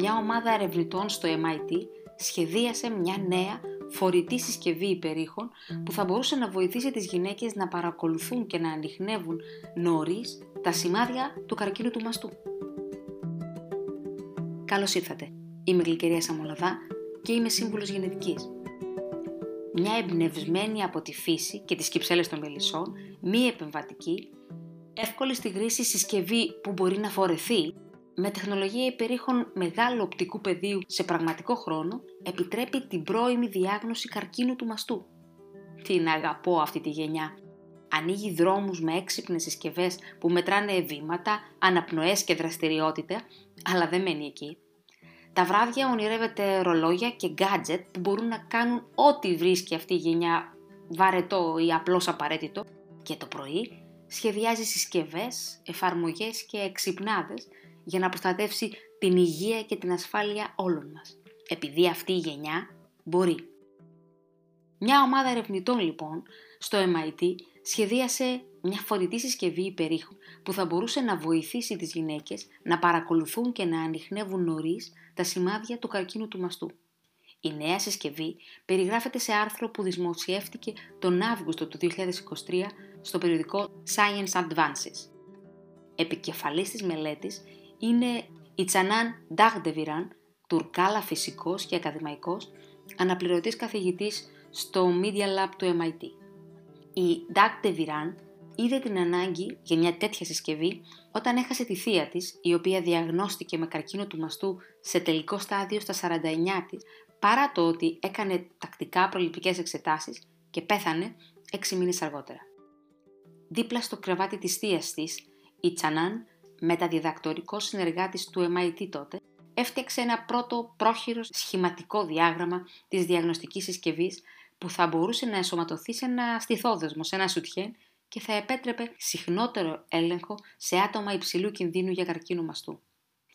μια ομάδα ερευνητών στο MIT σχεδίασε μια νέα φορητή συσκευή υπερήχων που θα μπορούσε να βοηθήσει τις γυναίκες να παρακολουθούν και να ανοιχνεύουν νωρίς τα σημάδια του καρκίνου του μαστού. Καλώς ήρθατε. Είμαι η Γλυκερία Σαμολαδά και είμαι σύμβουλος γενετικής. Μια εμπνευσμένη από τη φύση και τις κυψέλες των μελισσών, μη επεμβατική, εύκολη στη χρήση συσκευή που μπορεί να φορεθεί με τεχνολογία υπερήχων μεγάλου οπτικού πεδίου σε πραγματικό χρόνο, επιτρέπει την πρώιμη διάγνωση καρκίνου του μαστού. Την αγαπώ αυτή τη γενιά. Ανοίγει δρόμους με έξυπνες συσκευές που μετράνε βήματα, αναπνοές και δραστηριότητα, αλλά δεν μένει εκεί. Τα βράδια ονειρεύεται ρολόγια και γκάτζετ που μπορούν να κάνουν ό,τι βρίσκει αυτή η γενιά βαρετό ή απλώς απαραίτητο και το πρωί σχεδιάζει συσκευές, εφαρμογές και εξυπνάδες για να προστατεύσει την υγεία και την ασφάλεια όλων μας. Επειδή αυτή η γενιά μπορεί. Μια ομάδα ερευνητών λοιπόν στο MIT σχεδίασε μια φορητή συσκευή υπερήχου που θα μπορούσε να βοηθήσει τις γυναίκες να παρακολουθούν και να ανοιχνεύουν νωρίς τα σημάδια του καρκίνου του μαστού. Η νέα συσκευή περιγράφεται σε άρθρο που δημοσιεύτηκε τον Αύγουστο του 2023 στο περιοδικό Science Advances. Επικεφαλής της μελέτης είναι η Τσανάν Ντάγντεβιραν, τουρκάλα φυσικός και ακαδημαϊκός, αναπληρωτής καθηγητής στο Media Lab του MIT. Η Ντάγντεβιραν είδε την ανάγκη για μια τέτοια συσκευή όταν έχασε τη θεία της, η οποία διαγνώστηκε με καρκίνο του μαστού σε τελικό στάδιο στα 49 της, παρά το ότι έκανε τακτικά προληπτικές εξετάσεις και πέθανε 6 μήνες αργότερα. Δίπλα στο κρεβάτι της θείας της, η Τσανάν μεταδιδακτορικό συνεργάτης του MIT τότε, έφτιαξε ένα πρώτο πρόχειρο σχηματικό διάγραμμα της διαγνωστικής συσκευής που θα μπορούσε να εσωματωθεί σε ένα στιθόδεσμο, σε ένα σουτιέν και θα επέτρεπε συχνότερο έλεγχο σε άτομα υψηλού κινδύνου για καρκίνο μαστού.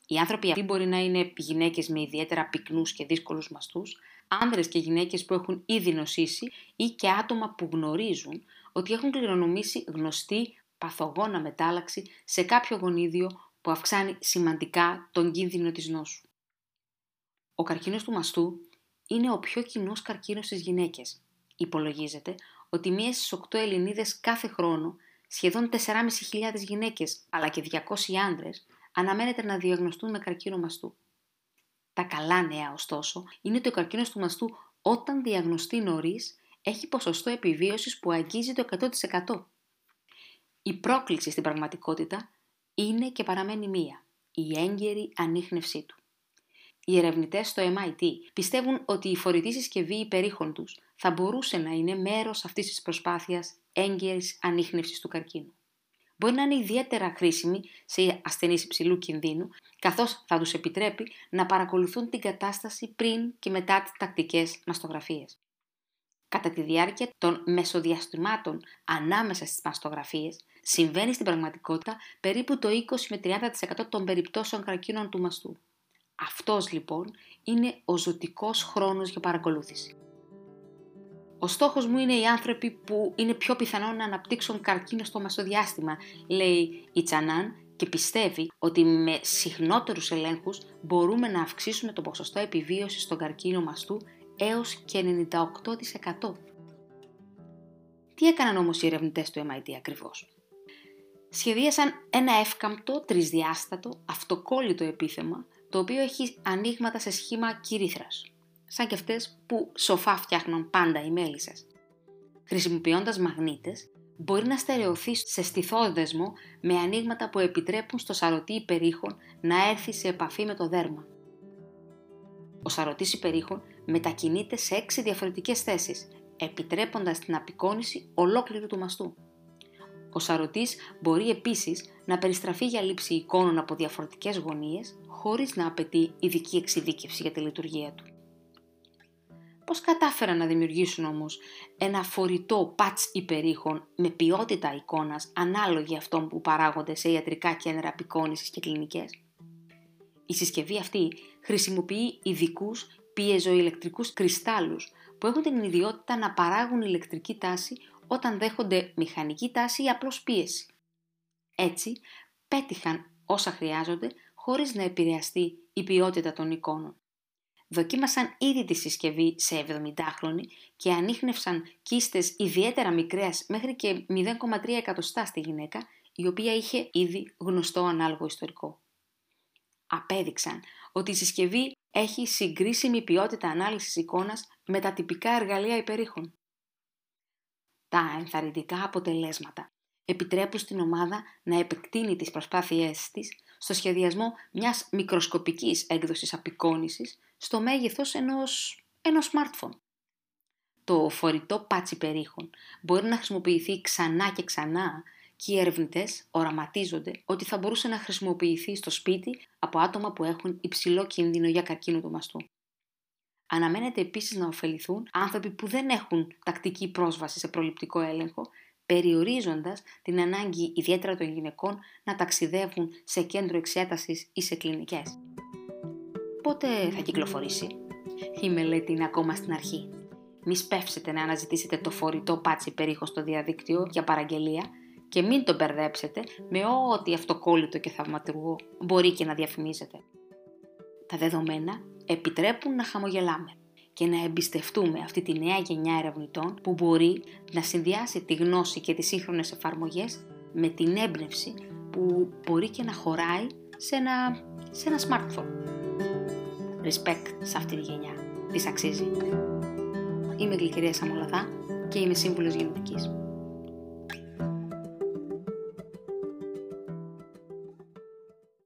Οι άνθρωποι αυτοί μπορεί να είναι γυναίκες με ιδιαίτερα πυκνούς και δύσκολους μαστούς, άνδρες και γυναίκες που έχουν ήδη νοσήσει ή και άτομα που γνωρίζουν ότι έχουν κληρονομήσει γνωστή παθογόνα μετάλλαξη σε κάποιο γονίδιο που αυξάνει σημαντικά τον κίνδυνο της νόσου. Ο καρκίνος του μαστού είναι ο πιο κοινός καρκίνος στις γυναίκες. Υπολογίζεται ότι μία στις 8 Ελληνίδες κάθε χρόνο, σχεδόν 4.500 γυναίκες αλλά και 200 άνδρες, αναμένεται να διαγνωστούν με καρκίνο μαστού. Τα καλά νέα, ωστόσο, είναι ότι ο καρκίνος του μαστού όταν διαγνωστεί νωρίς έχει ποσοστό επιβίωσης που αγγίζει το 100%. Η πρόκληση στην πραγματικότητα είναι και παραμένει μία, η έγκαιρη ανείχνευσή του. Οι ερευνητές στο MIT πιστεύουν ότι η φορητή συσκευή υπερήχων τους θα μπορούσε να είναι μέρος αυτής της προσπάθειας έγκαιρης ανείχνευσης του καρκίνου. Μπορεί να είναι ιδιαίτερα χρήσιμη σε ασθενείς υψηλού κινδύνου, καθώς θα τους επιτρέπει να παρακολουθούν την κατάσταση πριν και μετά τις τακτικές μαστογραφίες. Κατά τη διάρκεια των μεσοδιαστημάτων ανάμεσα στις μαστογραφίες, συμβαίνει στην πραγματικότητα περίπου το 20 με 30% των περιπτώσεων καρκίνων του μαστού. Αυτός λοιπόν είναι ο ζωτικός χρόνος για παρακολούθηση. Ο στόχος μου είναι οι άνθρωποι που είναι πιο πιθανό να αναπτύξουν καρκίνο στο μαστοδιάστημα, λέει η Τσανάν και πιστεύει ότι με συχνότερους ελέγχους μπορούμε να αυξήσουμε το ποσοστό επιβίωσης στον καρκίνο μαστού έως και 98%. Τι έκαναν όμως οι ερευνητές του MIT ακριβώς; Σχεδίασαν ένα εύκαμπτο, τρισδιάστατο, αυτοκόλλητο επίθεμα, το οποίο έχει ανοίγματα σε σχήμα κυρίθρας, σαν και αυτές που σοφά φτιάχνουν πάντα οι μέλισσες. Χρησιμοποιώντας μαγνήτες, μπορεί να στερεωθεί σε στιθόδεσμο με ανοίγματα που επιτρέπουν στο σαρωτή υπερήχων να έρθει σε επαφή με το δέρμα. Ο σαρωτής υπερήχων μετακινείται σε έξι διαφορετικές θέσεις, επιτρέποντας την απεικόνηση ολόκληρου του μαστού. Ο σαρωτής μπορεί επίσης να περιστραφεί για λήψη εικόνων από διαφορετικές γωνίες, χωρίς να απαιτεί ειδική εξειδίκευση για τη λειτουργία του. Πώς κατάφεραν να δημιουργήσουν όμως ένα φορητό πατς υπερήχων με ποιότητα εικόνας ανάλογη αυτών που παράγονται σε ιατρικά κέντρα απεικόνησης και κλινικές; Η συσκευή αυτή χρησιμοποιεί ειδικούς πιεζοηλεκτρικούς κρυστάλλους που έχουν την ιδιότητα να παράγουν ηλεκτρική τάση όταν δέχονται μηχανική τάση ή απλώς πίεση. Έτσι, πέτυχαν όσα χρειάζονται χωρίς να επηρεαστεί η ποιότητα των εικόνων. Δοκίμασαν ήδη τη συσκευή σε 70χρονοι και ανείχνευσαν κίστες ιδιαίτερα μικρές μέχρι και 0,3 εκατοστά στη γυναίκα, η οποία είχε ήδη γνωστό ανάλογο ιστορικό. Απέδειξαν ότι η συσκευή έχει συγκρίσιμη ποιότητα ανάλυσης εικόνας με τα τυπικά εργαλεία υπερήχων. Τα ενθαρρυντικά αποτελέσματα επιτρέπουν στην ομάδα να επεκτείνει τις προσπάθειές της στο σχεδιασμό μιας μικροσκοπικής έκδοσης απεικόνησης στο μέγεθος ενός, ενός smartphone. Το φορητό πάτσι περίχων μπορεί να χρησιμοποιηθεί ξανά και ξανά και οι ερευνητές οραματίζονται ότι θα μπορούσε να χρησιμοποιηθεί στο σπίτι από άτομα που έχουν υψηλό κίνδυνο για καρκίνο του μαστού. Αναμένεται επίσης να ωφεληθούν άνθρωποι που δεν έχουν τακτική πρόσβαση σε προληπτικό έλεγχο, περιορίζοντας την ανάγκη ιδιαίτερα των γυναικών να ταξιδεύουν σε κέντρο εξέτασης ή σε κλινικές. Πότε θα κυκλοφορήσει; Η μελέτη είναι ακόμα στην αρχή. Μη σπεύσετε να αναζητήσετε το φορητό πάτσι περίχο στο διαδίκτυο για παραγγελία και μην τον μπερδέψετε με ό,τι αυτοκόλλητο και θαυματουργό μπορεί και να διαφημίζετε. Τα δεδομένα επιτρέπουν να χαμογελάμε και να εμπιστευτούμε αυτή τη νέα γενιά ερευνητών που μπορεί να συνδυάσει τη γνώση και τις σύγχρονες εφαρμογές με την έμπνευση που μπορεί και να χωράει σε ένα, σε ένα smartphone. Respect σε αυτή τη γενιά. Της αξίζει. Είμαι η Γλυκερία Σαμολαδά και είμαι σύμβουλος γενετικής.